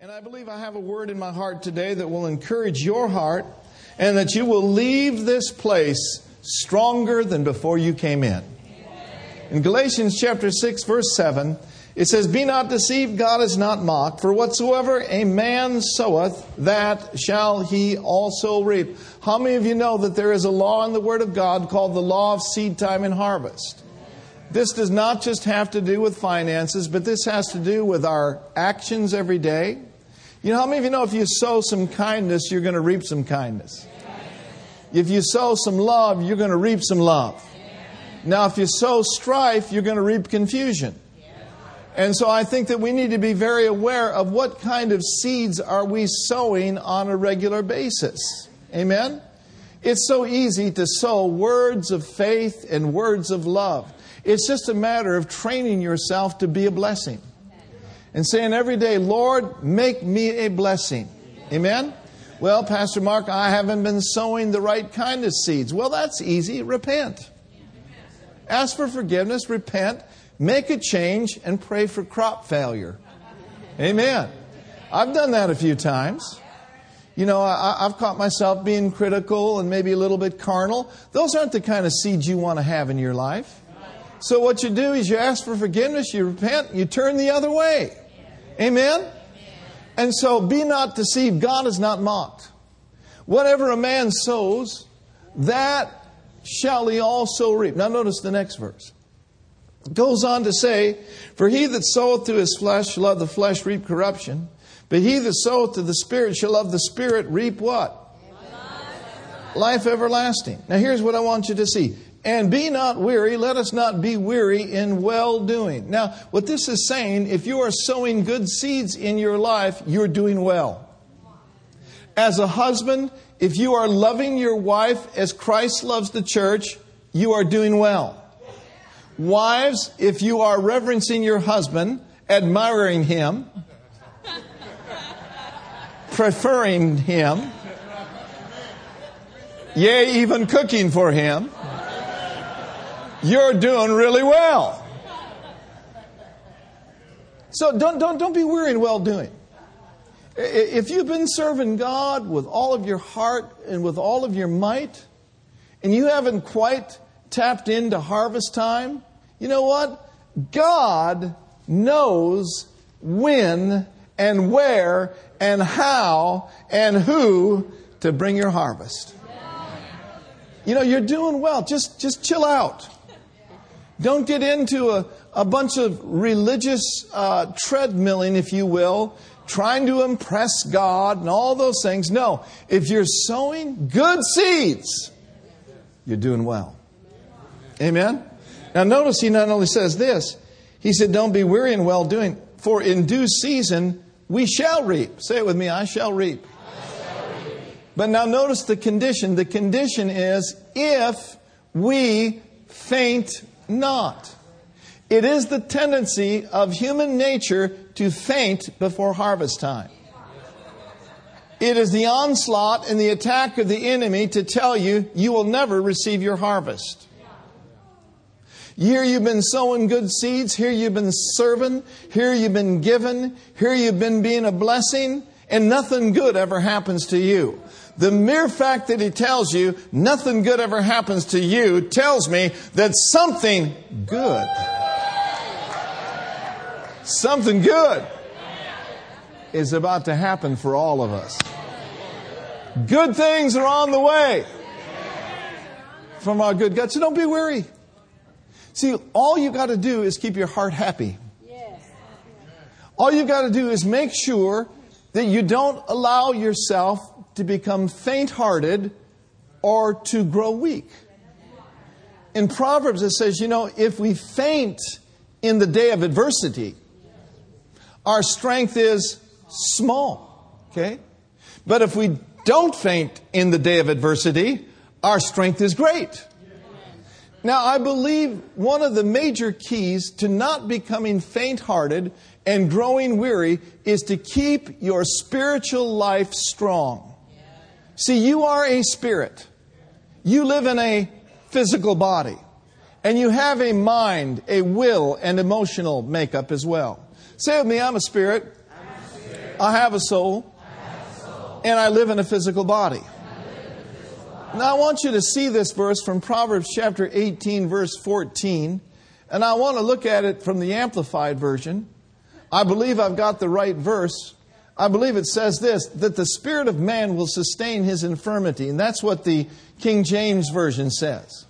And I believe I have a word in my heart today that will encourage your heart and that you will leave this place stronger than before you came in. In Galatians chapter 6 verse 7, it says, Be not deceived, God is not mocked, for whatsoever a man soweth, that shall he also reap. How many of you know that there is a law in the Word of God called the law of seed time and harvest? This does not just have to do with finances, but this has to do with our actions every day. You know, how many of you know if you sow some kindness, you're going to reap some kindness? If you sow some love, you're going to reap some love. Now, if you sow strife, you're going to reap confusion. And so I think that we need to be very aware of what kind of seeds are we sowing on a regular basis. Amen? It's so easy to sow words of faith and words of love. It's just a matter of training yourself to be a blessing and saying every day, Lord, make me a blessing. Amen? Well, Pastor Mark, I haven't been sowing the right kind of seeds. Well, that's easy. Repent. Ask for forgiveness, repent, make a change, and pray for crop failure. Amen. I've done that a few times. You know, I, have caught myself being critical and maybe a little bit carnal. Those aren't the kind of seeds you want to have in your life. So, what you do is you ask for forgiveness, you repent, you turn the other way. Amen? And so, be not deceived. God is not mocked. Whatever a man sows, that shall he also reap. Now, notice the next verse. It goes on to say, For he that soweth to his flesh shall of the flesh reap corruption, but he that soweth to the Spirit shall of the Spirit reap what? Life everlasting. Now, here's what I want you to see. And be not weary, let us not be weary in well doing. Now, what this is saying, if you are sowing good seeds in your life, you're doing well. As a husband, if you are loving your wife as Christ loves the church, you are doing well. Wives, if you are reverencing your husband, admiring him, preferring him, yea, even cooking for him, you're doing really well. So don't, don't, don't be weary in well doing. If you've been serving God with all of your heart and with all of your might, and you haven't quite tapped into harvest time, you know what? God knows when and where and how and who to bring your harvest. You know, you're doing well. Just, just chill out. Don't get into a, a bunch of religious uh, treadmilling, if you will, trying to impress God and all those things. No, if you're sowing good seeds, you're doing well. Amen? Now, notice he not only says this, he said, Don't be weary in well doing, for in due season we shall reap. Say it with me I shall reap. I shall reap. But now notice the condition. The condition is if we faint not. It is the tendency of human nature to faint before harvest time. It is the onslaught and the attack of the enemy to tell you you will never receive your harvest. Here you've been sowing good seeds. Here you've been serving. Here you've been given. Here you've been being a blessing. And nothing good ever happens to you. The mere fact that he tells you nothing good ever happens to you tells me that something good, something good is about to happen for all of us. Good things are on the way from our good God. So don't be weary. See, all you got to do is keep your heart happy. All you got to do is make sure that you don't allow yourself to become faint hearted or to grow weak. In Proverbs, it says, you know, if we faint in the day of adversity, our strength is small. Okay? But if we don't faint in the day of adversity, our strength is great. Now, I believe one of the major keys to not becoming faint hearted and growing weary is to keep your spiritual life strong. See, you are a spirit. You live in a physical body. And you have a mind, a will, and emotional makeup as well. Say with me, I'm a spirit. I'm a spirit. I have a soul, and I live in a physical body. Now, I want you to see this verse from Proverbs chapter 18, verse 14, and I want to look at it from the Amplified Version. I believe I've got the right verse. I believe it says this that the spirit of man will sustain his infirmity, and that's what the King James Version says.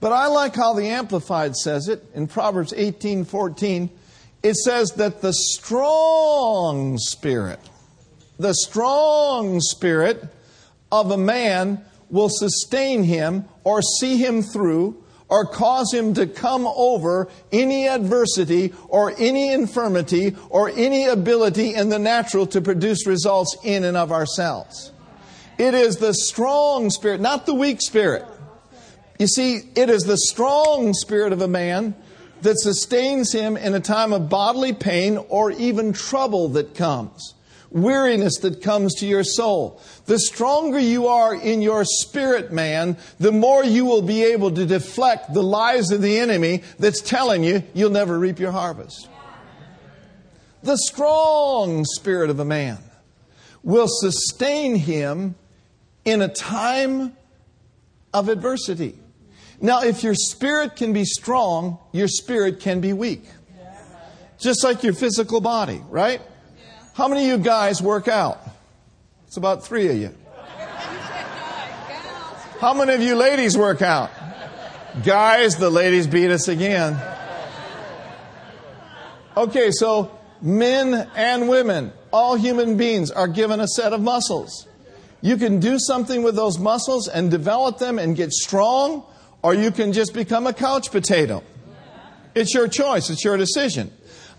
But I like how the Amplified says it in Proverbs 18 14. It says that the strong spirit, the strong spirit of a man will sustain him or see him through or cause him to come over any adversity or any infirmity or any ability in the natural to produce results in and of ourselves. It is the strong spirit, not the weak spirit. You see, it is the strong spirit of a man that sustains him in a time of bodily pain or even trouble that comes, weariness that comes to your soul. The stronger you are in your spirit, man, the more you will be able to deflect the lies of the enemy that's telling you you'll never reap your harvest. The strong spirit of a man will sustain him in a time of adversity. Now, if your spirit can be strong, your spirit can be weak. Just like your physical body, right? How many of you guys work out? It's about three of you. How many of you ladies work out? Guys, the ladies beat us again. Okay, so men and women, all human beings, are given a set of muscles. You can do something with those muscles and develop them and get strong, or you can just become a couch potato. It's your choice, it's your decision.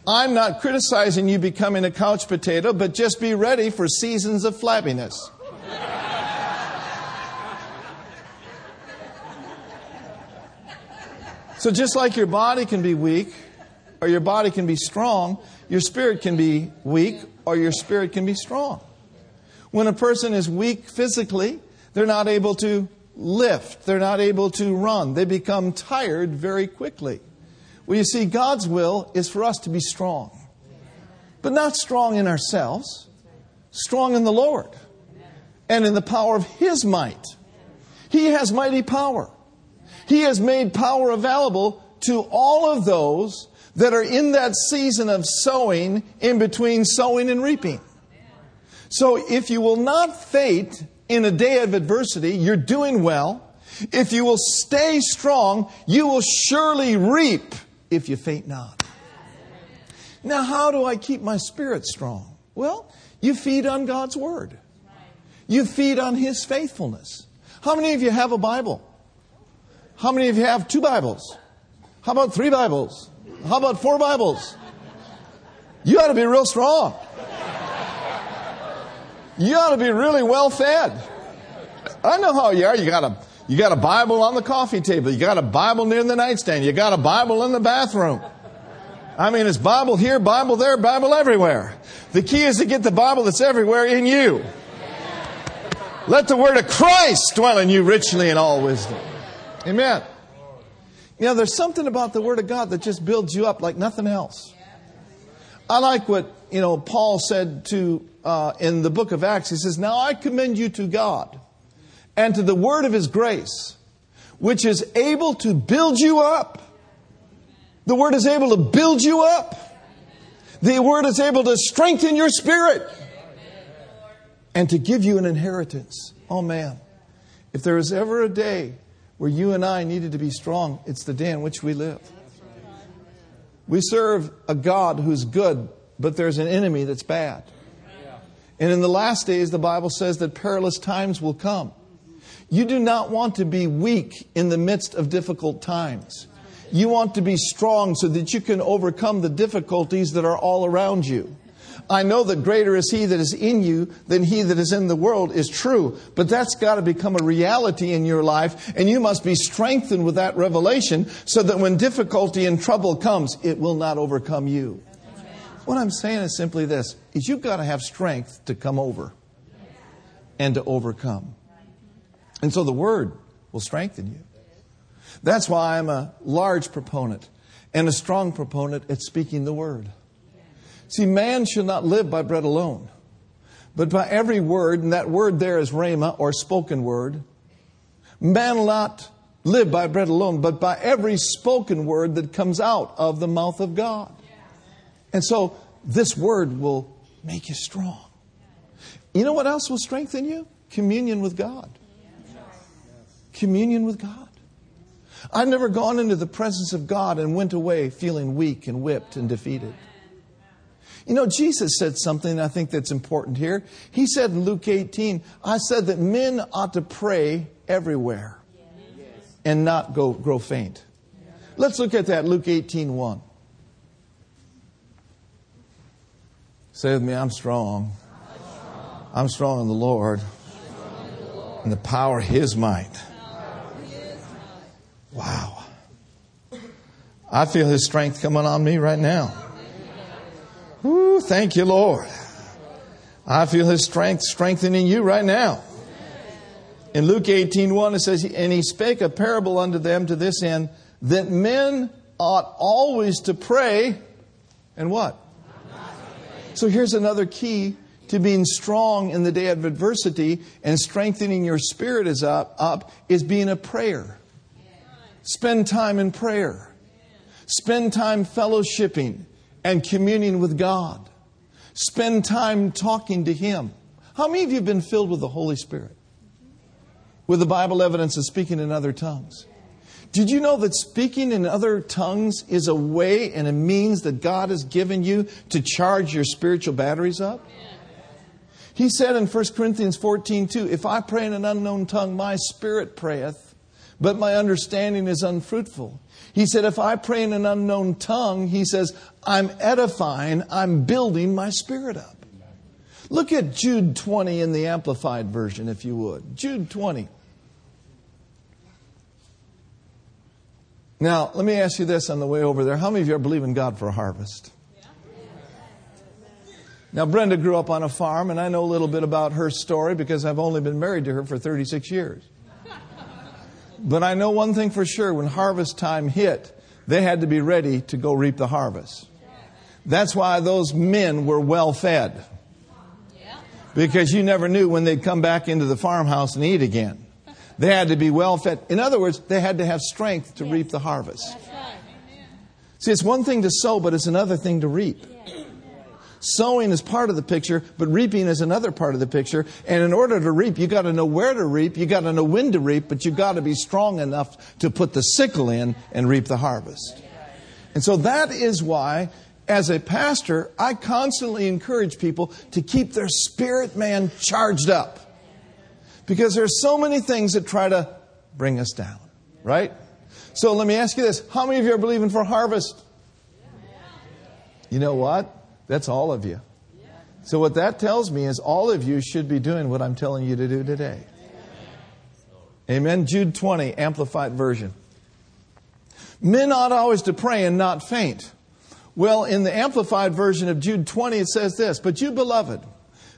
I'm not criticizing you becoming a couch potato, but just be ready for seasons of flabbiness. so, just like your body can be weak, or your body can be strong, your spirit can be weak, or your spirit can be strong. When a person is weak physically, they're not able to lift, they're not able to run, they become tired very quickly. Well, you see, God's will is for us to be strong, but not strong in ourselves, strong in the Lord and in the power of His might. He has mighty power. He has made power available to all of those that are in that season of sowing in between sowing and reaping. So if you will not faint in a day of adversity, you're doing well. If you will stay strong, you will surely reap if you faint not. Now, how do I keep my spirit strong? Well, you feed on God's Word, you feed on His faithfulness. How many of you have a Bible? How many of you have two Bibles? How about three Bibles? How about four Bibles? You ought to be real strong you ought to be really well fed. I know how you are. You got a you got a Bible on the coffee table. You got a Bible near the nightstand. You got a Bible in the bathroom. I mean, it's Bible here, Bible there, Bible everywhere. The key is to get the Bible that's everywhere in you. Let the word of Christ dwell in you richly in all wisdom. Amen. You know, there's something about the word of God that just builds you up like nothing else. I like what, you know, Paul said to uh, in the book of Acts, he says, Now I commend you to God and to the word of his grace, which is able to build you up. The word is able to build you up. The word is able to strengthen your spirit and to give you an inheritance. Oh man, if there is ever a day where you and I needed to be strong, it's the day in which we live. We serve a God who's good, but there's an enemy that's bad. And in the last days, the Bible says that perilous times will come. You do not want to be weak in the midst of difficult times. You want to be strong so that you can overcome the difficulties that are all around you. I know that greater is He that is in you than He that is in the world is true, but that's got to become a reality in your life, and you must be strengthened with that revelation so that when difficulty and trouble comes, it will not overcome you. What I'm saying is simply this is you've got to have strength to come over and to overcome. And so the word will strengthen you. That's why I'm a large proponent and a strong proponent at speaking the word. See, man should not live by bread alone, but by every word, and that word there is rhema or spoken word. Man will not live by bread alone, but by every spoken word that comes out of the mouth of God. And so this word will make you strong. You know what else will strengthen you? Communion with God. Communion with God. I've never gone into the presence of God and went away feeling weak and whipped and defeated. You know, Jesus said something I think that's important here. He said in Luke 18, I said that men ought to pray everywhere and not go grow faint. Let's look at that, Luke 18 1. Say with me, I'm strong. I'm strong in the Lord and the power of His might. Wow. I feel His strength coming on me right now. Ooh, thank you, Lord. I feel His strength strengthening you right now. In Luke 18 1, it says, And He spake a parable unto them to this end, that men ought always to pray, and what? So here's another key to being strong in the day of adversity and strengthening your spirit is up, up is being a prayer. Spend time in prayer. Spend time fellowshipping and communing with God. Spend time talking to Him. How many of you have been filled with the Holy Spirit? With the Bible evidence of speaking in other tongues? Did you know that speaking in other tongues is a way and a means that God has given you to charge your spiritual batteries up? He said in 1 Corinthians 14, 2, If I pray in an unknown tongue, my spirit prayeth, but my understanding is unfruitful. He said, If I pray in an unknown tongue, he says, I'm edifying, I'm building my spirit up. Look at Jude 20 in the Amplified Version, if you would. Jude 20. Now, let me ask you this on the way over there. How many of you are believing God for a harvest? Now, Brenda grew up on a farm, and I know a little bit about her story because I've only been married to her for 36 years. But I know one thing for sure when harvest time hit, they had to be ready to go reap the harvest. That's why those men were well fed. Because you never knew when they'd come back into the farmhouse and eat again. They had to be well fed. In other words, they had to have strength to reap the harvest. See, it's one thing to sow, but it's another thing to reap. Sowing is part of the picture, but reaping is another part of the picture. And in order to reap, you got to know where to reap, you got to know when to reap, but you got to be strong enough to put the sickle in and reap the harvest. And so that is why, as a pastor, I constantly encourage people to keep their spirit man charged up. Because there's so many things that try to bring us down, right? So let me ask you this. How many of you are believing for harvest? You know what? That's all of you. So what that tells me is all of you should be doing what I'm telling you to do today. Amen. Jude 20, Amplified Version. Men ought always to pray and not faint. Well, in the Amplified Version of Jude 20, it says this But you, beloved,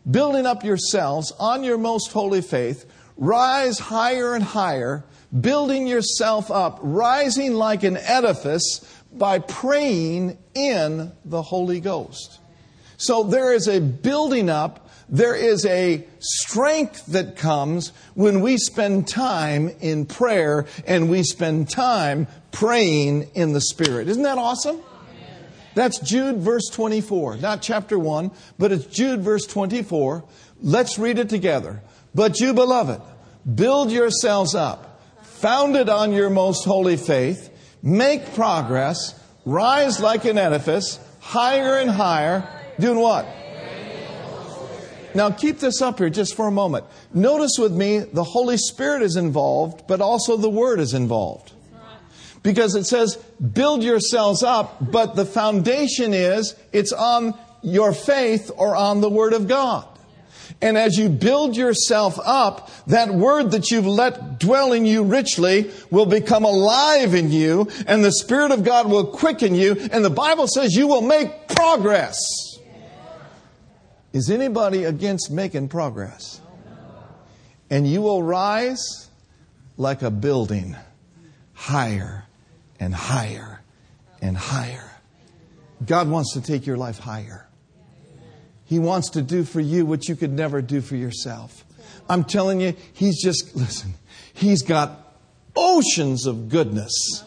building up yourselves on your most holy faith, rise higher and higher, building yourself up, rising like an edifice by praying in the Holy Ghost. So there is a building up, there is a strength that comes when we spend time in prayer and we spend time praying in the Spirit. Isn't that awesome? That's Jude verse 24, not chapter 1, but it's Jude verse 24. Let's read it together. But you, beloved, build yourselves up, founded on your most holy faith, make progress, rise like an edifice, higher and higher, doing what? Now keep this up here just for a moment. Notice with me, the Holy Spirit is involved, but also the Word is involved. Because it says, build yourselves up, but the foundation is, it's on your faith or on the Word of God. And as you build yourself up, that word that you've let dwell in you richly will become alive in you, and the Spirit of God will quicken you, and the Bible says you will make progress. Is anybody against making progress? And you will rise like a building higher and higher and higher. God wants to take your life higher. He wants to do for you what you could never do for yourself. I'm telling you, He's just, listen, He's got oceans of goodness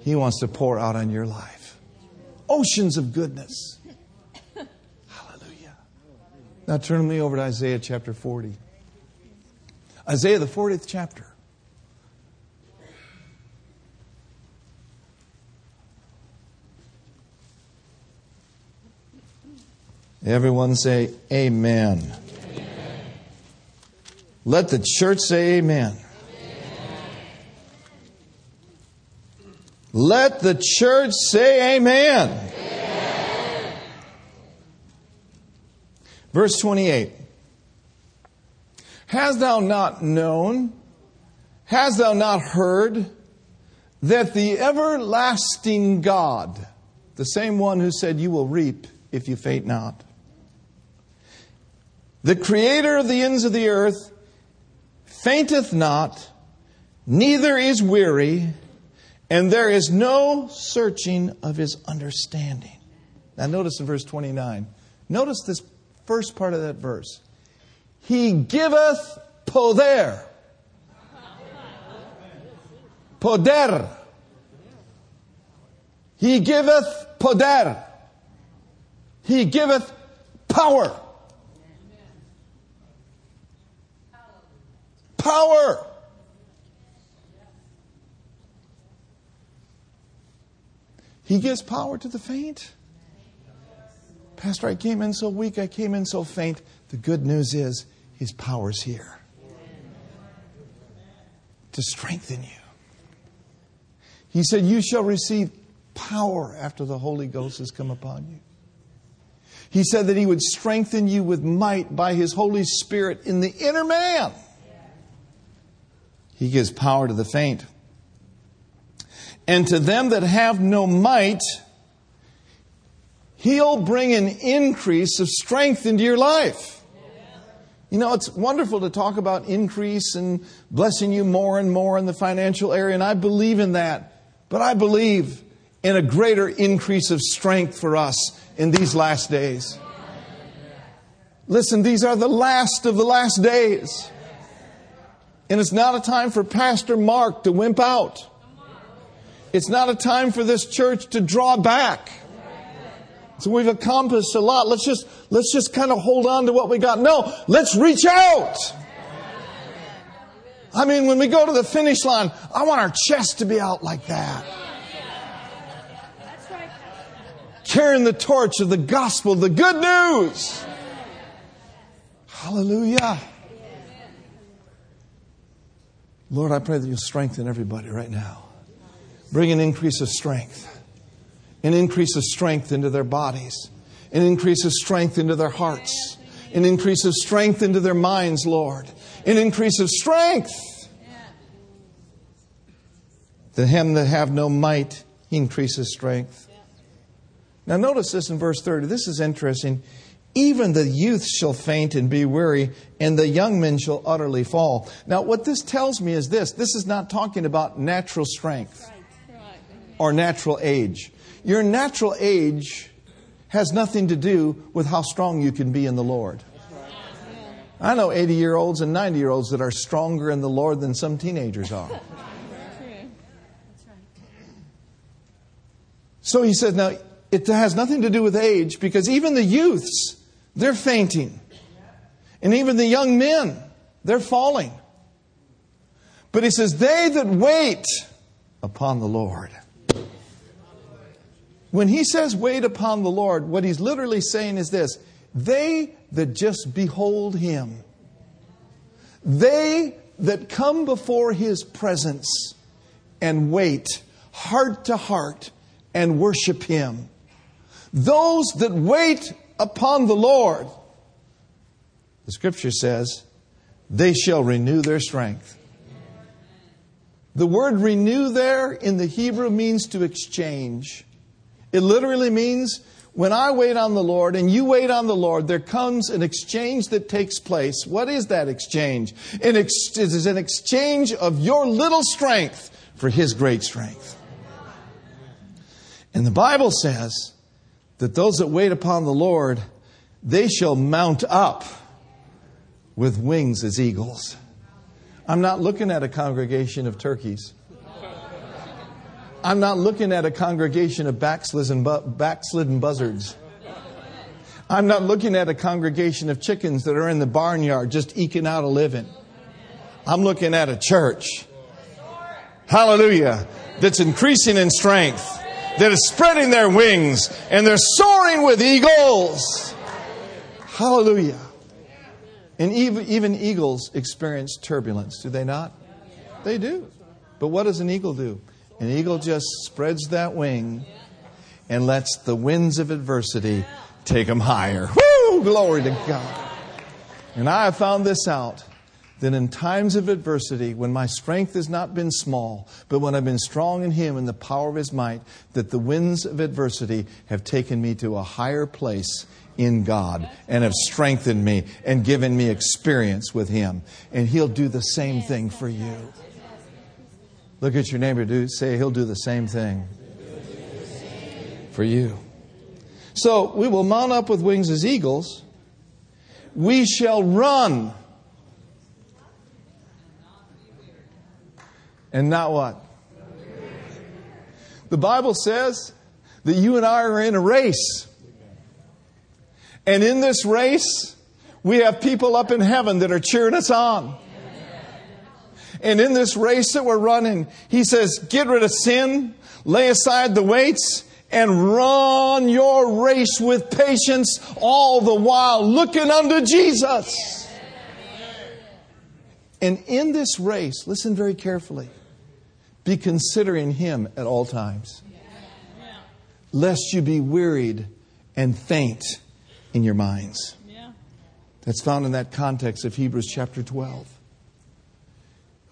He wants to pour out on your life. Oceans of goodness. Hallelujah. Now turn me over to Isaiah chapter 40. Isaiah, the 40th chapter. Everyone say, Amen. amen. Let the church say, Amen. amen. Let the church say, Amen. amen. Verse 28 Hast thou not known, hast thou not heard, that the everlasting God, the same one who said, You will reap if you faint not, the creator of the ends of the earth fainteth not, neither is weary, and there is no searching of his understanding. Now, notice in verse 29. Notice this first part of that verse. He giveth poder. Poder. He giveth poder. He giveth power. Power. He gives power to the faint. Pastor, I came in so weak, I came in so faint. The good news is His power's here to strengthen you. He said, You shall receive power after the Holy Ghost has come upon you. He said that He would strengthen you with might by His Holy Spirit in the inner man. He gives power to the faint. And to them that have no might, He'll bring an increase of strength into your life. You know, it's wonderful to talk about increase and blessing you more and more in the financial area, and I believe in that. But I believe in a greater increase of strength for us in these last days. Listen, these are the last of the last days. And it's not a time for Pastor Mark to wimp out. It's not a time for this church to draw back. So we've accomplished a lot. Let's just, let's just kind of hold on to what we got. No, let's reach out. I mean, when we go to the finish line, I want our chest to be out like that. Carrying the torch of the gospel, the good news. Hallelujah. Lord, I pray that you'll strengthen everybody right now. Bring an increase of strength, an increase of strength into their bodies, an increase of strength into their hearts, an increase of strength into their minds, Lord, an increase of strength. The him that have no might, he increases strength. Now, notice this in verse 30. This is interesting. Even the youth shall faint and be weary, and the young men shall utterly fall. Now, what this tells me is this this is not talking about natural strength or natural age. Your natural age has nothing to do with how strong you can be in the Lord. I know 80 year olds and 90 year olds that are stronger in the Lord than some teenagers are. So he says, now, it has nothing to do with age because even the youths they're fainting. And even the young men, they're falling. But he says, They that wait upon the Lord. When he says wait upon the Lord, what he's literally saying is this they that just behold him, they that come before his presence and wait heart to heart and worship him, those that wait upon the Lord, the scripture says, they shall renew their strength. The word renew there in the Hebrew means to exchange. It literally means when I wait on the Lord and you wait on the Lord, there comes an exchange that takes place. What is that exchange? It is an exchange of your little strength for His great strength. And the Bible says that those that wait upon the Lord, They shall mount up with wings as eagles. I'm not looking at a congregation of turkeys. I'm not looking at a congregation of backslidden, buzzards. I'm not looking at a congregation of chickens that are in the barnyard just eking out a living. I'm looking at a church. Hallelujah. That's increasing in strength, that is spreading their wings, and they're soaring with eagles. Hallelujah. And even, even eagles experience turbulence, do they not? They do. But what does an eagle do? An eagle just spreads that wing and lets the winds of adversity take them higher. Woo! Glory to God. And I have found this out that in times of adversity, when my strength has not been small, but when I've been strong in Him and the power of His might, that the winds of adversity have taken me to a higher place in God and have strengthened me and given me experience with Him. And He'll do the same thing for you. Look at your neighbor, do say He'll do the same thing for you. So we will mount up with wings as eagles. We shall run. And not what? The Bible says that you and I are in a race. And in this race, we have people up in heaven that are cheering us on. And in this race that we're running, he says, get rid of sin, lay aside the weights, and run your race with patience all the while looking unto Jesus. And in this race, listen very carefully, be considering him at all times, lest you be wearied and faint in your minds. That's found in that context of Hebrews chapter 12.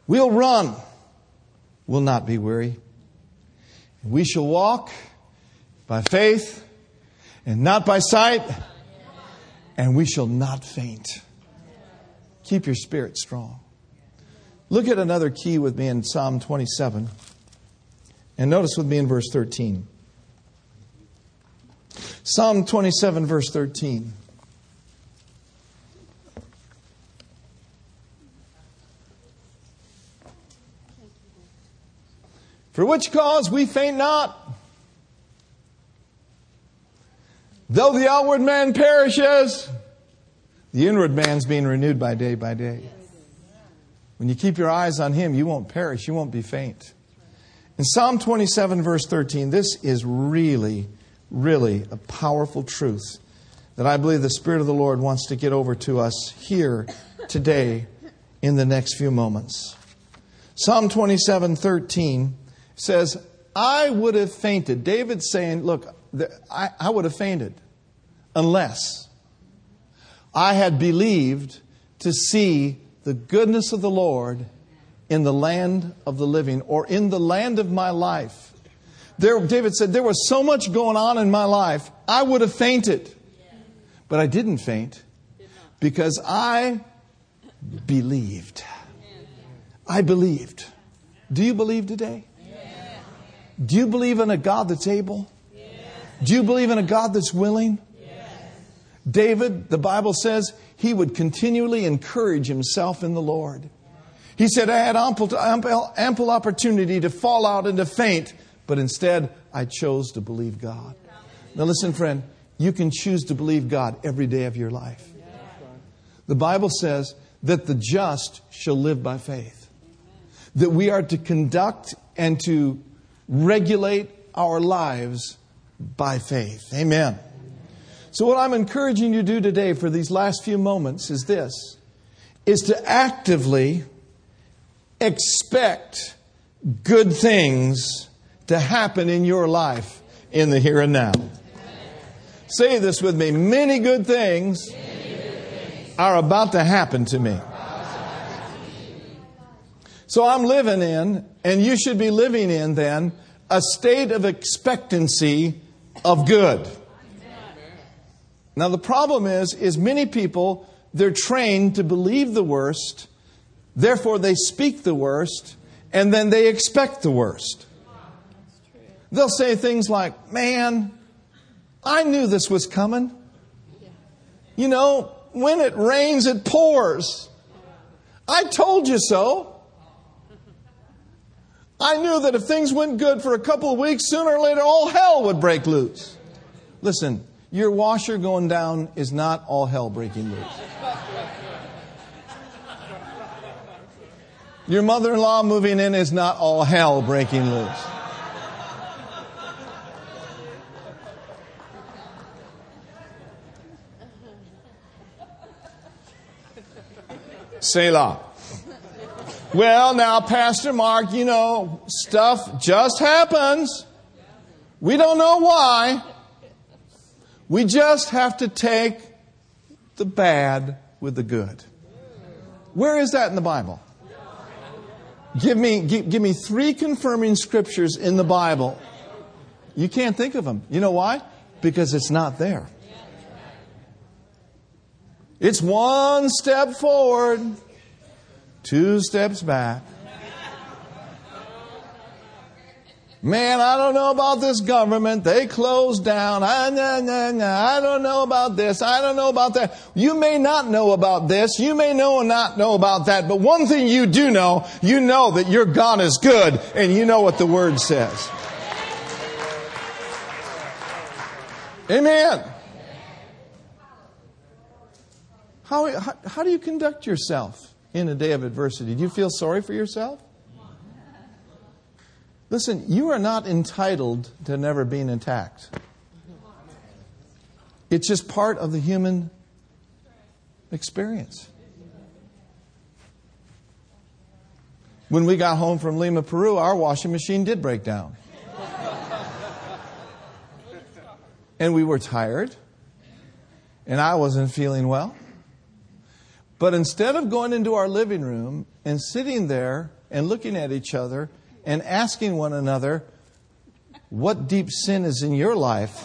We'll run, we'll not be weary. We shall walk by faith and not by sight, and we shall not faint. Keep your spirit strong. Look at another key with me in Psalm 27, and notice with me in verse 13. Psalm 27, verse 13. For which cause we faint not. Though the outward man perishes, the inward man's being renewed by day by day. When you keep your eyes on him, you won't perish, you won't be faint. In Psalm 27, verse 13, this is really, really a powerful truth that I believe the Spirit of the Lord wants to get over to us here today in the next few moments. Psalm 27, 13 says, I would have fainted. David's saying, Look, I, I would have fainted unless I had believed to see the goodness of the Lord in the land of the living or in the land of my life. There, David said, There was so much going on in my life, I would have fainted. But I didn't faint because I believed. I believed. Do you believe today? Do you believe in a God that's able? Do you believe in a God that's willing? David, the Bible says, he would continually encourage himself in the Lord. He said, I had ample, ample, ample opportunity to fall out and to faint, but instead I chose to believe God. Now, listen, friend, you can choose to believe God every day of your life. The Bible says that the just shall live by faith, that we are to conduct and to regulate our lives by faith. Amen. So, what I'm encouraging you to do today for these last few moments is this is to actively expect good things to happen in your life in the here and now. Say this with me many good things are about to happen to me. So I'm living in, and you should be living in then, a state of expectancy of good. Now the problem is, is many people, they're trained to believe the worst, therefore they speak the worst, and then they expect the worst. They'll say things like, man, I knew this was coming. You know, when it rains, it pours. I told you so. I knew that if things went good for a couple of weeks, sooner or later, all hell would break loose. Listen, your washer going down is not all hell breaking loose. Your mother in law moving in is not all hell breaking loose. Selah. Well, now, Pastor Mark, you know, stuff just happens. We don't know why. We just have to take the bad with the good. Where is that in the Bible? Give me, give, give, me three confirming scriptures in the Bible. You can't think of them. You know why? Because it's not there. It's one step forward, two steps back. Man, I don't know about this government. They closed down. I, nah, nah, nah. I don't know about this. I don't know about that. You may not know about this. You may know and not know about that. But one thing you do know, you know that your God is good and you know what the Word says. Amen. How, how, how do you conduct yourself in a day of adversity? Do you feel sorry for yourself? Listen, you are not entitled to never being attacked. It's just part of the human experience. When we got home from Lima, Peru, our washing machine did break down. and we were tired, and I wasn't feeling well. But instead of going into our living room and sitting there and looking at each other and asking one another, what deep sin is in your life?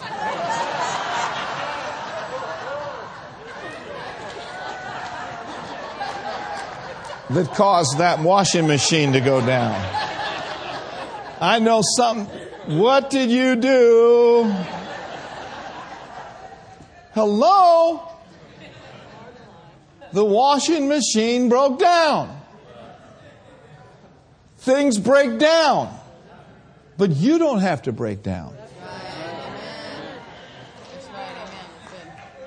that caused that washing machine to go down. I know something. What did you do? Hello? the washing machine broke down. Things break down. But you don't have to break down.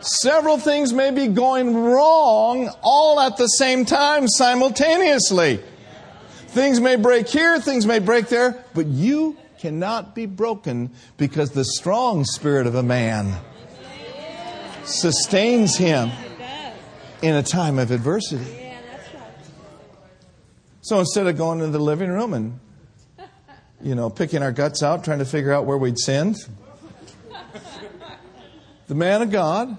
Several things may be going wrong all at the same time simultaneously. Things may break here, things may break there, but you cannot be broken because the strong spirit of a man sustains him in a time of adversity. So instead of going into the living room and, you know, picking our guts out, trying to figure out where we'd sinned, the man of God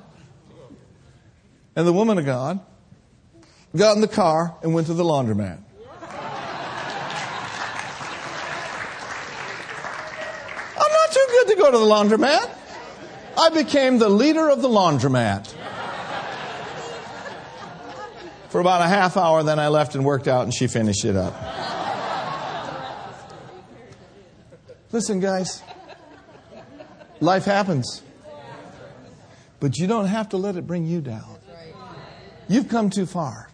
and the woman of God got in the car and went to the laundromat. I'm not too good to go to the laundromat. I became the leader of the laundromat for about a half hour. Then I left and worked out, and she finished it up. Listen, guys, life happens. But you don't have to let it bring you down. You've come too far.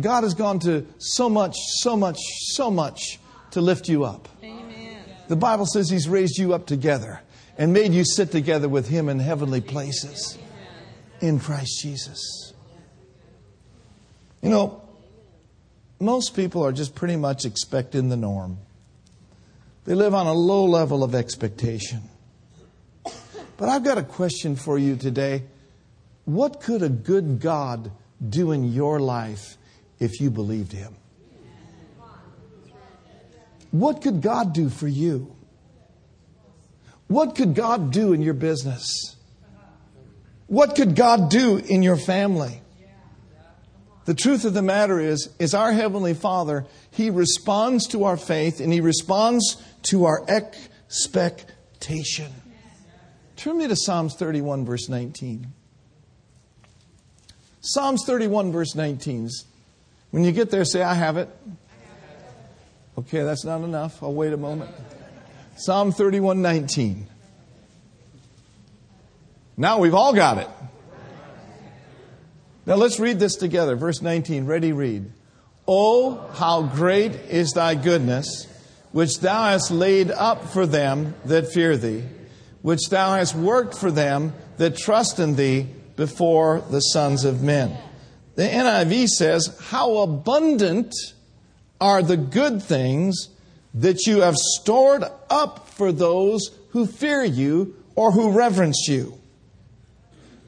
God has gone to so much, so much, so much to lift you up. The Bible says He's raised you up together and made you sit together with Him in heavenly places in Christ Jesus. You know, most people are just pretty much expecting the norm. They live on a low level of expectation. But I've got a question for you today. What could a good God do in your life if you believed Him? What could God do for you? What could God do in your business? What could God do in your family? The truth of the matter is, is our Heavenly Father, He responds to our faith and He responds to our expectation. Turn me to Psalms 31, verse 19. Psalms 31, verse 19. When you get there, say, I have it. Okay, that's not enough. I'll wait a moment. Psalm 31, 19. Now we've all got it. Now let's read this together. Verse 19. Ready, read. Oh, how great is thy goodness, which thou hast laid up for them that fear thee, which thou hast worked for them that trust in thee before the sons of men. The NIV says, How abundant are the good things that you have stored up for those who fear you or who reverence you.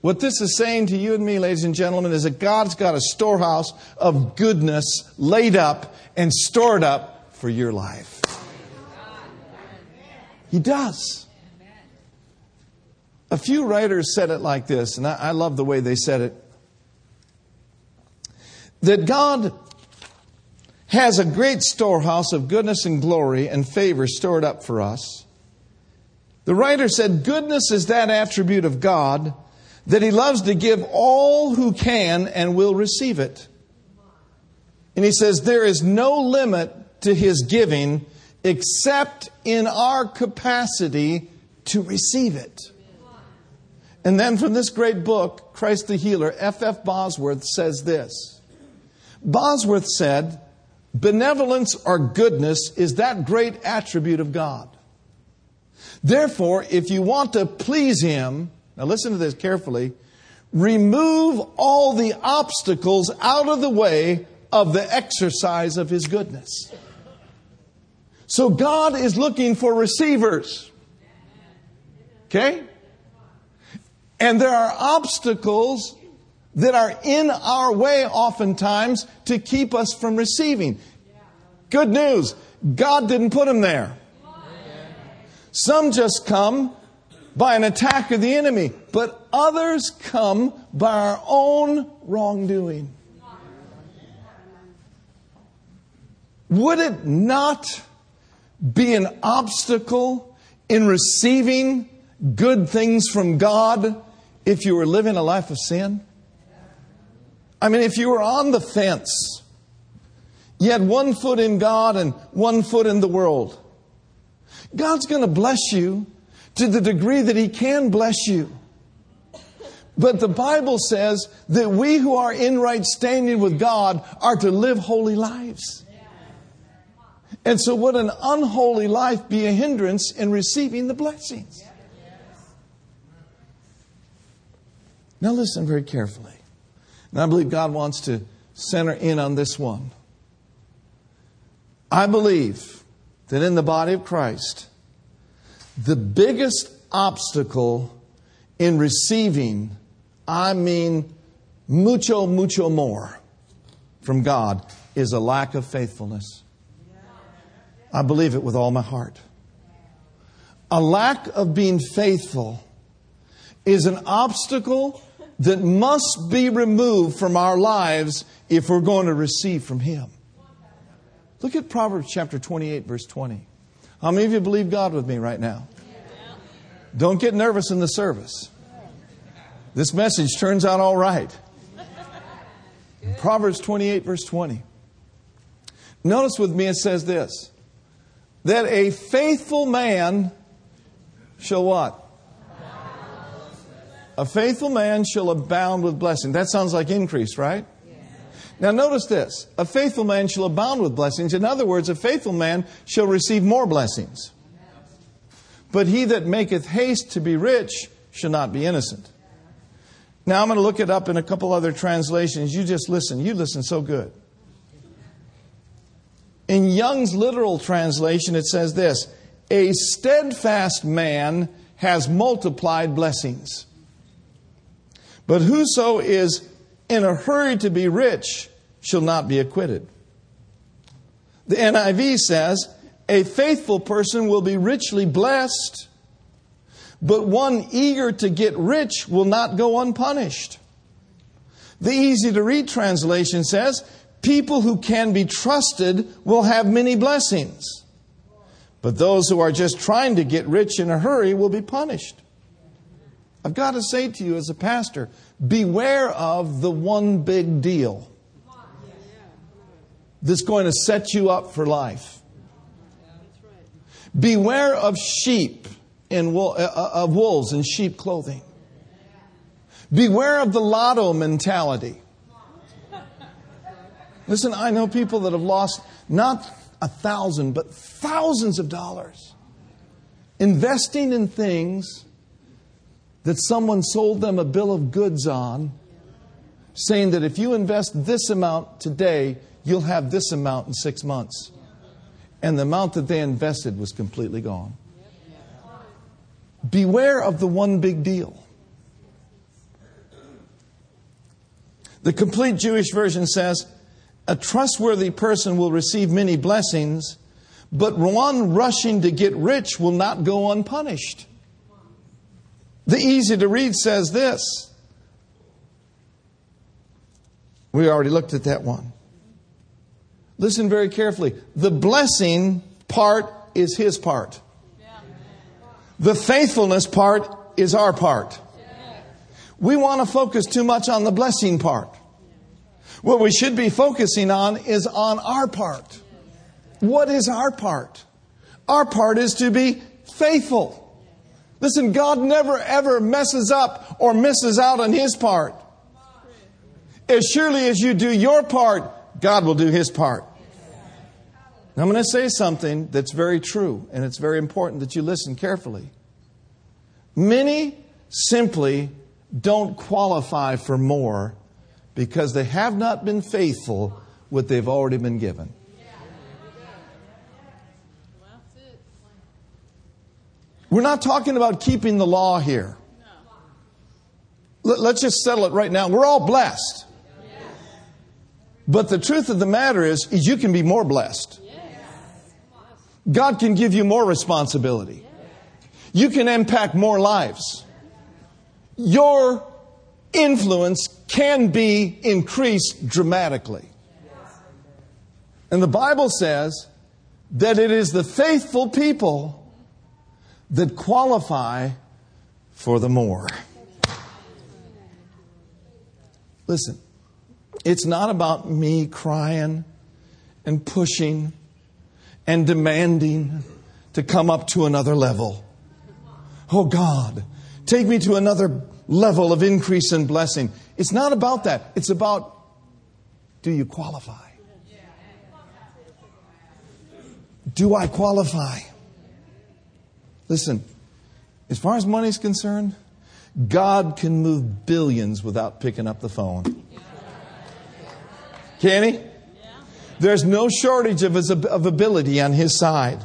What this is saying to you and me, ladies and gentlemen, is that God's got a storehouse of goodness laid up and stored up for your life. He does. A few writers said it like this, and I, love the way they said it that God has a great storehouse of goodness and glory and favor stored up for us. The writer said, Goodness is that attribute of God that He loves to give all who can and will receive it. And He says, There is no limit to His giving except in our capacity to receive it. And then from this great book, Christ the Healer, F. F. Bosworth says this. Bosworth said, Benevolence or goodness is that great attribute of God. Therefore, if you want to please Him, now listen to this carefully, remove all the obstacles out of the way of the exercise of His goodness. So God is looking for receivers. Okay? And there are obstacles that are in our way oftentimes to keep us from receiving. Good news God didn't put them there. Some just come by an attack of the enemy, but others come by our own wrongdoing. Would it not be an obstacle in receiving good things from God if you were living a life of sin? I mean, if you were on the fence, you had one foot in God and one foot in the world, God's going to bless you to the degree that He can bless you. But the Bible says that we who are in right standing with God are to live holy lives. And so, would an unholy life be a hindrance in receiving the blessings? Now, listen very carefully. And I believe God wants to center in on this one. I believe that in the body of Christ, the biggest obstacle in receiving, I mean, mucho, mucho more from God, is a lack of faithfulness. I believe it with all my heart. A lack of being faithful is an obstacle that must be removed from our lives if we're going to receive from Him. Look at Proverbs chapter 28, verse 20. How many of you believe God with me right now? Don't get nervous in the service. This message turns out all right. Proverbs 28, verse 20. Notice with me it says this that a faithful man shall what? A faithful man shall abound with blessing. That sounds like increase, right? Now, notice this. A faithful man shall abound with blessings. In other words, a faithful man shall receive more blessings. But he that maketh haste to be rich shall not be innocent. Now, I'm going to look it up in a couple other translations. You just listen. You listen so good. In Young's literal translation, it says this A steadfast man has multiplied blessings. But whoso is in a hurry to be rich shall not be acquitted. The NIV says, a faithful person will be richly blessed, but one eager to get rich will not go unpunished. The easy to read translation says, people who can be trusted will have many blessings, but those who are just trying to get rich in a hurry will be punished. I've got to say to you as a pastor, beware of the one big deal that's going to set you up for life. Beware of sheep in uh, uh, of wolves in sheep clothing. Beware of the lotto mentality. Listen, I know people that have lost not a thousand, but thousands of dollars investing in things that someone sold them a bill of goods on, saying that if you invest this amount today, you'll have this amount in six months. And the amount that they invested was completely gone. Beware of the one big deal. The complete Jewish version says, a trustworthy person will receive many blessings, but one rushing to get rich will not go unpunished. The easy to read says this. We already looked at that one. Listen very carefully. The blessing part is his part. The faithfulness part is our part. We want to focus too much on the blessing part. What we should be focusing on is on our part. What is our part? Our part is to be faithful. Listen, God never ever messes up or misses out on His part. As surely as you do your part, God will do His part. Now, I'm going to say something that's very true, and it's very important that you listen carefully. Many simply don't qualify for more because they have not been faithful what they've already been given. We're not talking about keeping the law here. Let's just settle it right now. We're all blessed. But the truth of the matter is, is you can be more blessed. God can give you more responsibility. You can impact more lives. Your influence can be increased dramatically. And the Bible says that it is the faithful people that qualify for the more. Listen, it's not about me crying and pushing and demanding to come up to another level. Oh God, take me to another level of increase and blessing. It's not about that. It's about do you qualify? Do I qualify? Listen, as far as money is concerned, God can move billions without picking up the phone. Can he? There's no shortage of, his, of ability on his side.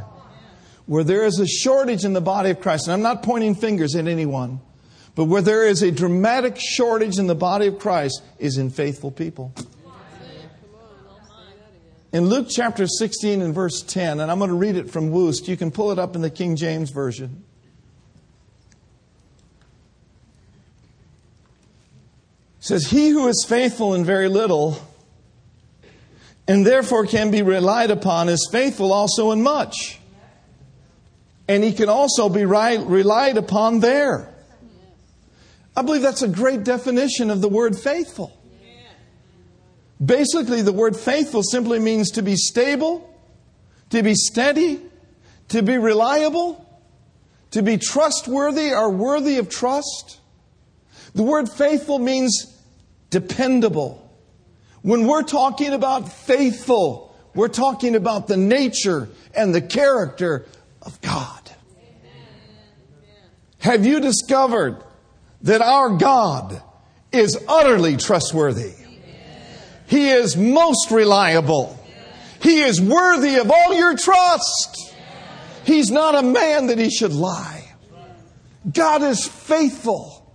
Where there is a shortage in the body of Christ, and I'm not pointing fingers at anyone, but where there is a dramatic shortage in the body of Christ is in faithful people. In Luke chapter 16 and verse 10, and I'm going to read it from Wuest, you can pull it up in the King James Version. It says, He who is faithful in very little and therefore can be relied upon as faithful also in much. And he can also be relied upon there. I believe that's a great definition of the word faithful. Basically, the word faithful simply means to be stable, to be steady, to be reliable, to be trustworthy or worthy of trust. The word faithful means dependable. When we're talking about faithful, we're talking about the nature and the character of God. Have you discovered that our God is utterly trustworthy? He is most reliable. He is worthy of all your trust. He's not a man that he should lie. God is faithful.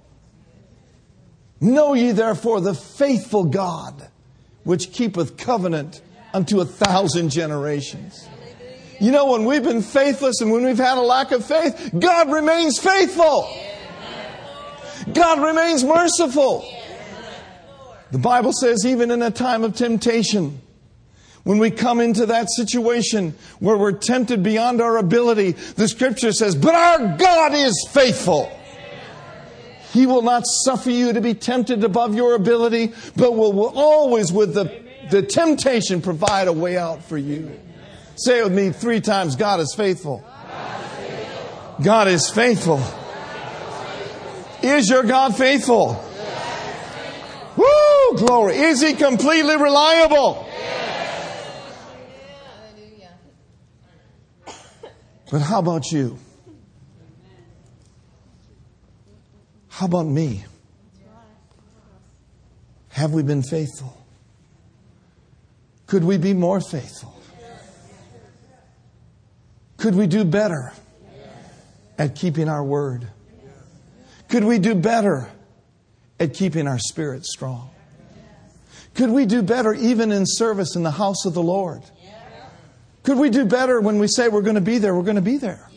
Know ye therefore the faithful God, which keepeth covenant unto a thousand generations. You know, when we've been faithless and when we've had a lack of faith, God remains faithful. God remains merciful. The Bible says, even in a time of temptation, when we come into that situation where we're tempted beyond our ability, the scripture says, But our God is faithful. He will not suffer you to be tempted above your ability, but will, will always, with the, the temptation, provide a way out for you. Say it with me three times God is faithful. God is faithful. Is your God faithful? Woo, glory. Is he completely reliable? But how about you? How about me? Have we been faithful? Could we be more faithful? Could we do better at keeping our word? Could we do better at keeping our spirit strong? Could we do better even in service in the house of the Lord? Could we do better when we say we're going to be there, we're going to be there?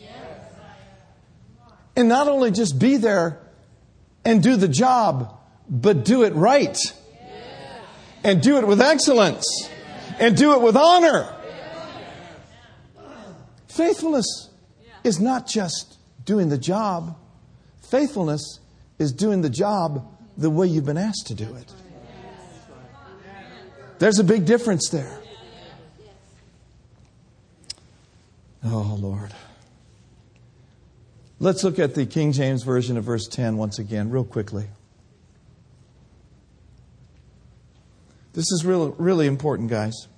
And not only just be there and do the job, but do it right. And do it with excellence. And do it with honor. Faithfulness is not just doing the job, faithfulness is doing the job the way you've been asked to do it. There's a big difference there. Oh, Lord. Let's look at the King James Version of verse 10 once again, real quickly. This is really, really important, guys.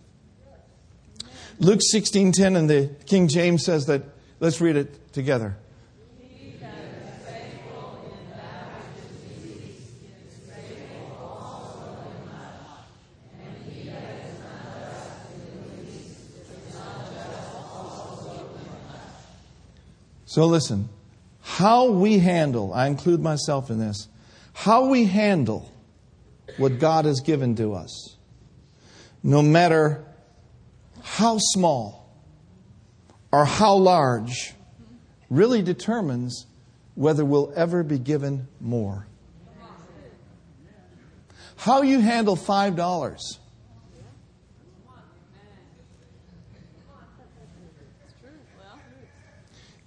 Luke 16:10 in the King James says that let's read it together. So listen, how we handle, I include myself in this, how we handle what God has given to us, no matter how small or how large, really determines whether we'll ever be given more. How you handle $5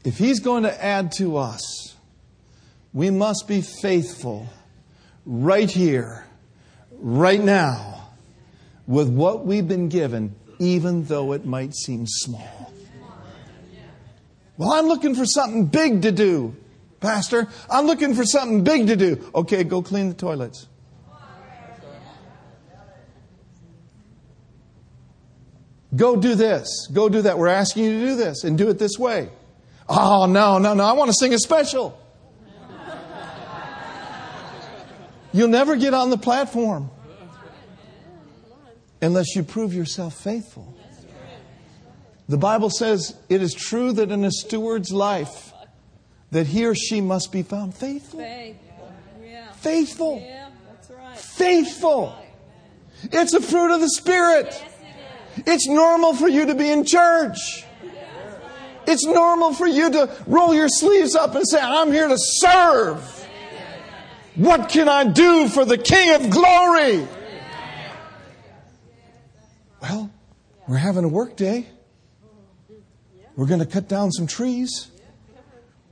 If He's going to add to us, we must be faithful right here, right now, with what we've been given, even though it might seem small. Well, I'm looking for something big to do, Pastor. I'm looking for something big to do. Okay, go clean the toilets. Go do this. Go do that. We're asking you to do this and do it this way. Oh, no, no, no. I want to sing a special. You'll never get on the platform unless you prove yourself faithful. The Bible says it is true that in a steward's life that he or she must be found faithful. Faithful. Faithful. It's a fruit of the Spirit. It's normal for you to be in church. It's normal for you to roll your sleeves up and say, I'm here to serve. What can I do for the King of glory? Well, we're having a work day. We're going to cut down some trees.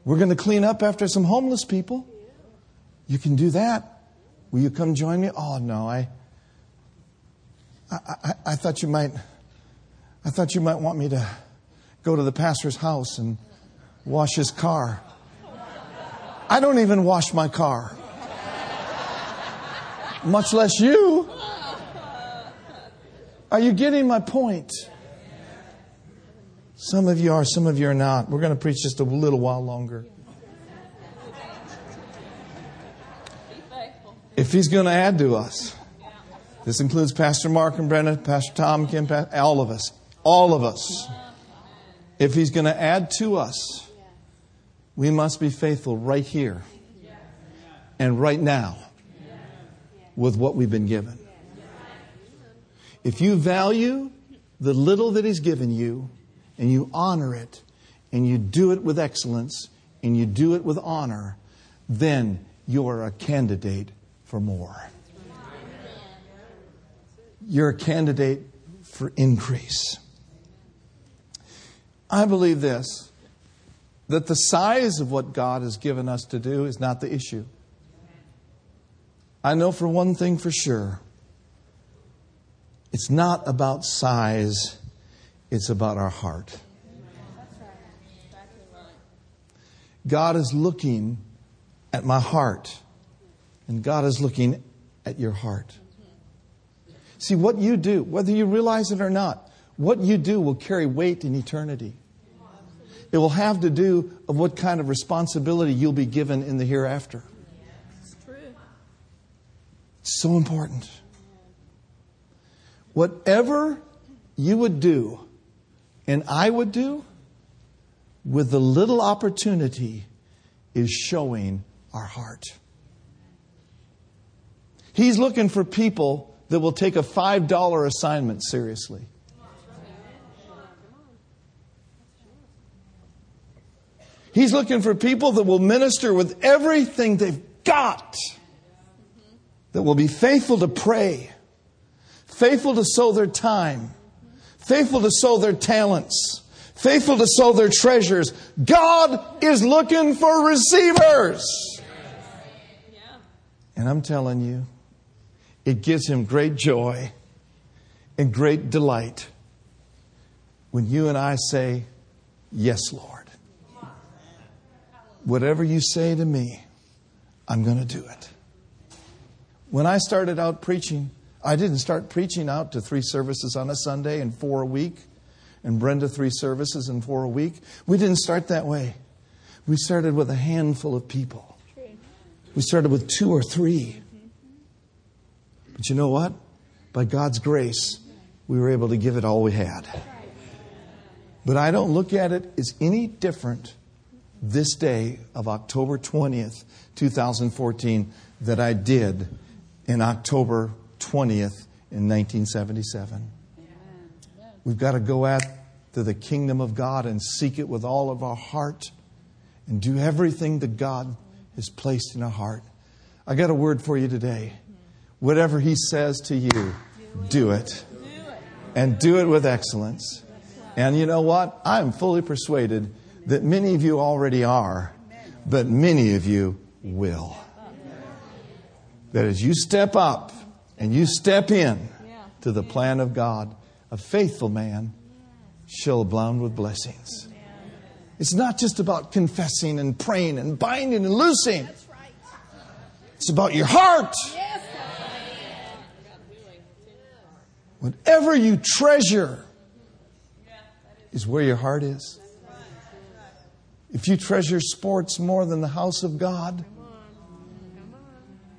We're going to clean up after some homeless people. You can do that. Will you come join me? Oh, no, I, I, I, I thought you might, I thought you might want me to go to the pastor's house and wash his car. I don't even wash my car, much less you. Are you getting my point? Some of you are, some of you are not. We're going to preach just a little while longer. If he's going to add to us, this includes Pastor Mark and Brenda, Pastor Tom, Kim, all of us. All of us. If He's going to add to us, we must be faithful right here and right now with what we've been given. If you value the little that He's given you and you honor it and you do it with excellence and you do it with honor, then you are a candidate for more. You're a candidate for increase. I believe this that the size of what God has given us to do is not the issue. I know for one thing for sure it's not about size, it's about our heart. God is looking at my heart, and God is looking at your heart. See, what you do, whether you realize it or not, what you do will carry weight in eternity. It will have to do of what kind of responsibility you'll be given in the hereafter. It's true. so important. Whatever you would do and I would do with the little opportunity is showing our heart. He's looking for people that will take a $5 assignment seriously. He's looking for people that will minister with everything they've got, that will be faithful to pray, faithful to sow their time, faithful to sow their talents, faithful to sow their treasures. God is looking for receivers. And I'm telling you, it gives him great joy and great delight when you and I say, Yes, Lord. Whatever you say to me, I'm going to do it. When I started out preaching, I didn't start preaching out to three services on a Sunday and four a week, and Brenda three services and four a week. We didn't start that way. We started with a handful of people. We started with two or three. But you know what? By God's grace, we were able to give it all we had. But I don't look at it as any different this day of October 20th, 2014, that I did in October 20th in 1977. We've got to go after the kingdom of God and seek it with all of our heart and do everything that God has placed in our heart. I got a word for you today. Whatever He says to you, do it. And do it with excellence. And you know what? I'm fully persuaded that many of you already are, but many of you will. That as you step up and you step in to the plan of God, a faithful man shall abound with blessings. It's not just about confessing and praying and binding and loosing. It's about your heart. Whatever you treasure is where your heart is. If you treasure sports more than the house of God,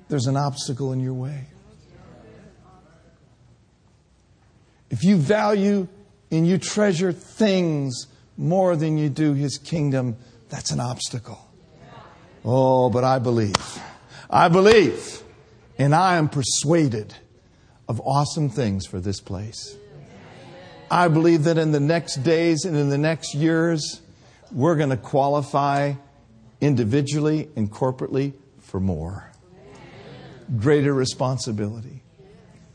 there's an obstacle in your way. If you value and you treasure things more than you do His kingdom, that's an obstacle. Oh, but I believe. I believe. And I am persuaded of awesome things for this place. I believe that in the next days and in the next years, we're going to qualify individually and corporately for more. Greater responsibility.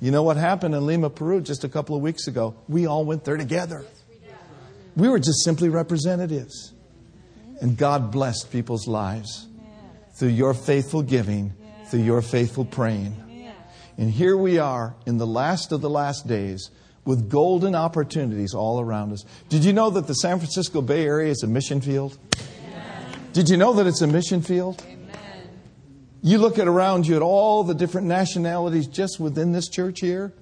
You know what happened in Lima, Peru just a couple of weeks ago? We all went there together. We were just simply representatives. And God blessed people's lives through your faithful giving, through your faithful praying. And here we are in the last of the last days with golden opportunities all around us. Did you know that the San Francisco Bay Area is a mission field? Amen. Did you know that it's a mission field? Amen. You look at around you at all the different nationalities just within this church here,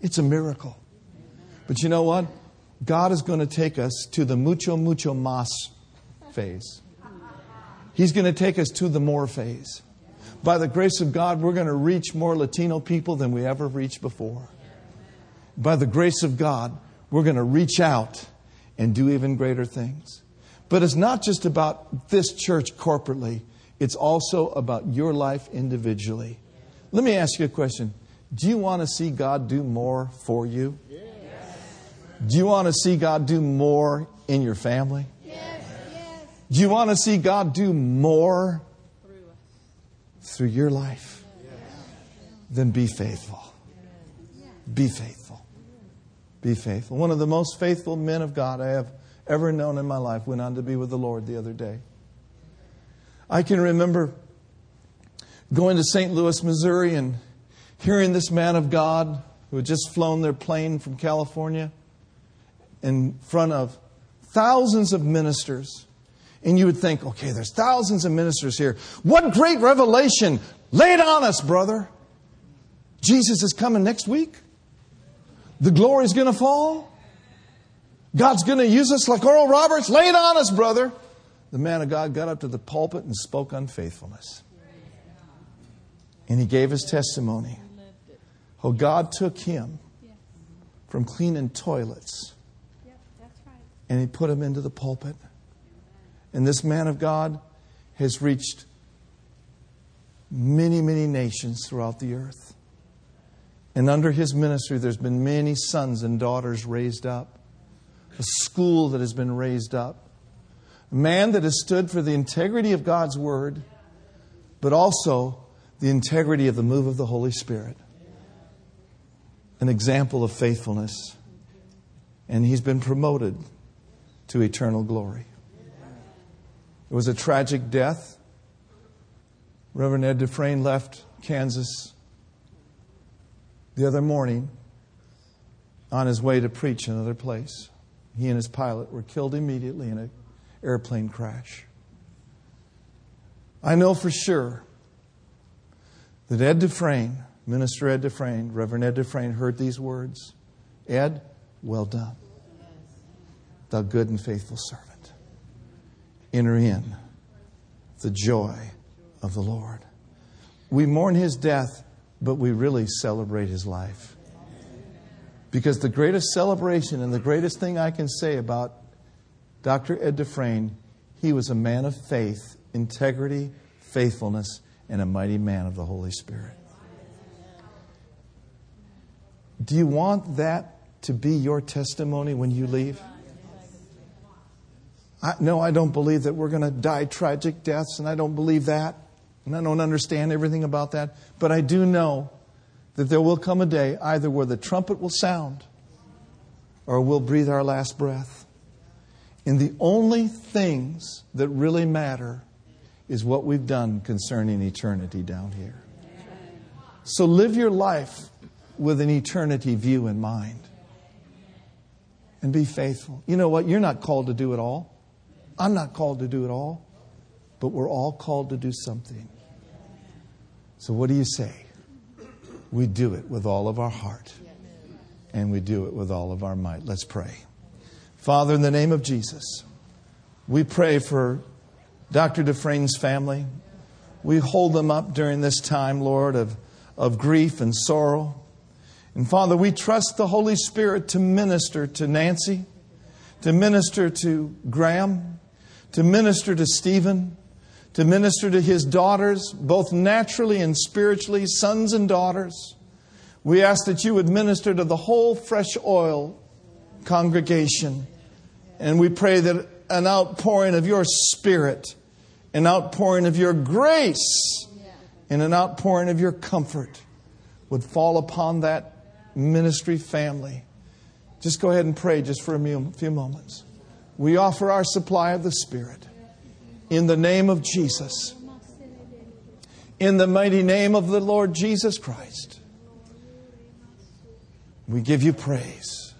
it's a miracle. But you know what? God is going to take us to the mucho, mucho más phase. He's going to take us to the more phase. By the grace of God, we're going to reach more Latino people than we ever reached before by the grace of God, we're going to reach out and do even greater things. But it's not just about this church corporately, it's also about your life individually. Let me ask you a question Do you want to see God do more for you? Yes. Do you want to see God do more in your family? Yes. Do you want to see God do more through your life? Then be faithful. Be faithful. Be faithful. One of the most faithful men of God I have ever known in my life went on to be with the Lord the other day. I can remember going to St. Louis, Missouri, and hearing this man of God who had just flown their plane from California in front of thousands of ministers. And you would think, okay, there's thousands of ministers here. What great revelation! Lay it on us, brother. Jesus is coming next week. The glory's going to fall. God's going to use us like Oral Roberts. Lay it on us, brother. The man of God got up to the pulpit and spoke unfaithfulness. And he gave his testimony. Oh, God took him from cleaning toilets and he put him into the pulpit. And this man of God has reached many, many nations throughout the earth. And under his ministry, there's been many sons and daughters raised up, a school that has been raised up, a man that has stood for the integrity of God's word, but also the integrity of the move of the Holy Spirit. An example of faithfulness. And he's been promoted to eternal glory. It was a tragic death. Reverend Ed Dufresne left Kansas the other morning on his way to preach another place. He and his pilot were killed immediately in an airplane crash. I know for sure that Ed Dufresne, Minister Ed Dufresne, Reverend Ed Dufresne, heard these words Ed, well done, thou good and faithful servant. Enter in the joy of the Lord. We mourn his death but we really celebrate his life. Because the greatest celebration and the greatest thing I can say about Dr. Ed Dufresne, he was a man of faith, integrity, faithfulness, and a mighty man of the Holy Spirit. Do you want that to be your testimony when you leave? I, no, I don't believe that we're going to die tragic deaths, and I don't believe that. And I don't understand everything about that, but I do know that there will come a day either where the trumpet will sound or we'll breathe our last breath. And the only things that really matter is what we've done concerning eternity down here. So live your life with an eternity view in mind. And be faithful. You know what? You're not called to do it all. I'm not called to do it all. But we're all called to do something. So, what do you say? We do it with all of our heart, and we do it with all of our might. Let's pray. Father, in the name of Jesus, we pray for Dr. Dufresne's family. We hold them up during this time, Lord, of, of grief and sorrow. And Father, we trust the Holy Spirit to minister to Nancy, to minister to Graham, to minister to Stephen, to minister to his daughters, both naturally and spiritually, sons and daughters. We ask that you would minister to the whole fresh oil congregation. And we pray that an outpouring of your spirit, an outpouring of your grace, and an outpouring of your comfort would fall upon that ministry family. Just go ahead and pray just for a few moments. We offer our supply of the Spirit in the name of Jesus. In the mighty name of the Lord Jesus Christ. We give you praise.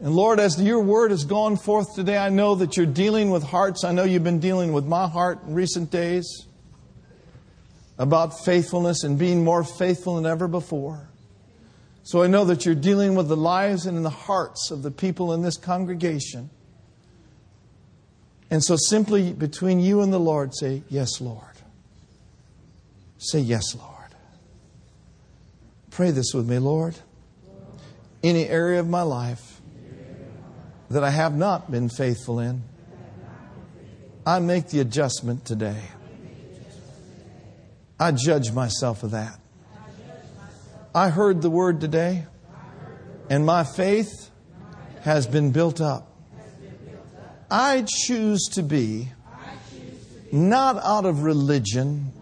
And Lord, as your word has gone forth today, I know that you're dealing with hearts. I know you've been dealing with my heart in recent days about faithfulness and being more faithful than ever before. So I know that you're dealing with the lives and in the hearts of the people in this congregation. And so simply between you and the Lord, say, Yes, Lord. Say, Yes, Lord. Pray this with me, Lord. Any area of my life that I have not been faithful in, I make the adjustment today. I judge myself of that. I heard the word today, and my faith has been built up. I choose to be not out of religion,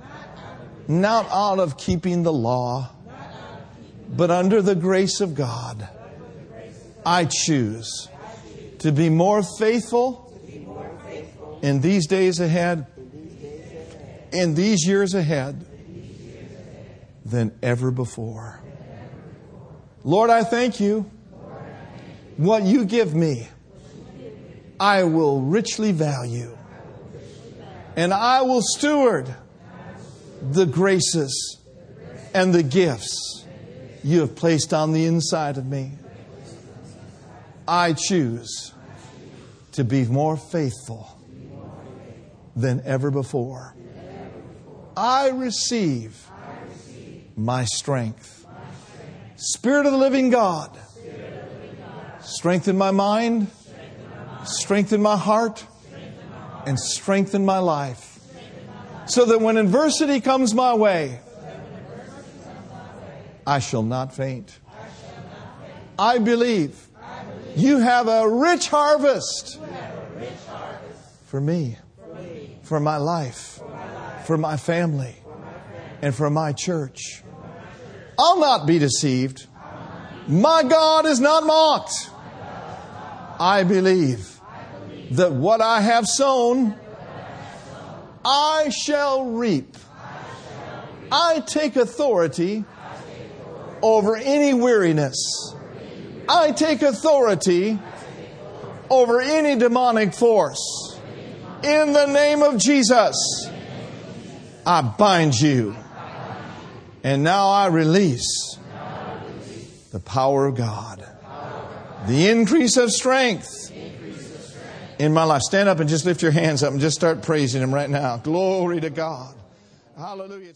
not out of keeping the law, but under the grace of God. I choose to be more faithful in these days ahead, in these years ahead, than ever before. Lord, I thank you. What you give me I will richly value. And I will steward the graces and the gifts you have placed on the inside of me. I choose to be more faithful than ever before. I receive my strength. Spirit of the living God, strengthen my mind, strengthen my heart, and strengthen my life. So that when adversity comes my way, I shall not faint. I believe you have a rich harvest for me, for my life, for my family, and for my church. I'll not be deceived. My God is not mocked. I believe that what I have sown, I shall reap. I take authority over any weariness. I take authority over any demonic force. In the name of Jesus, I bind you. And now I release the power of God, the increase of strength in my life. Stand up and just lift your hands up and just start praising Him right now. Glory to God. Hallelujah.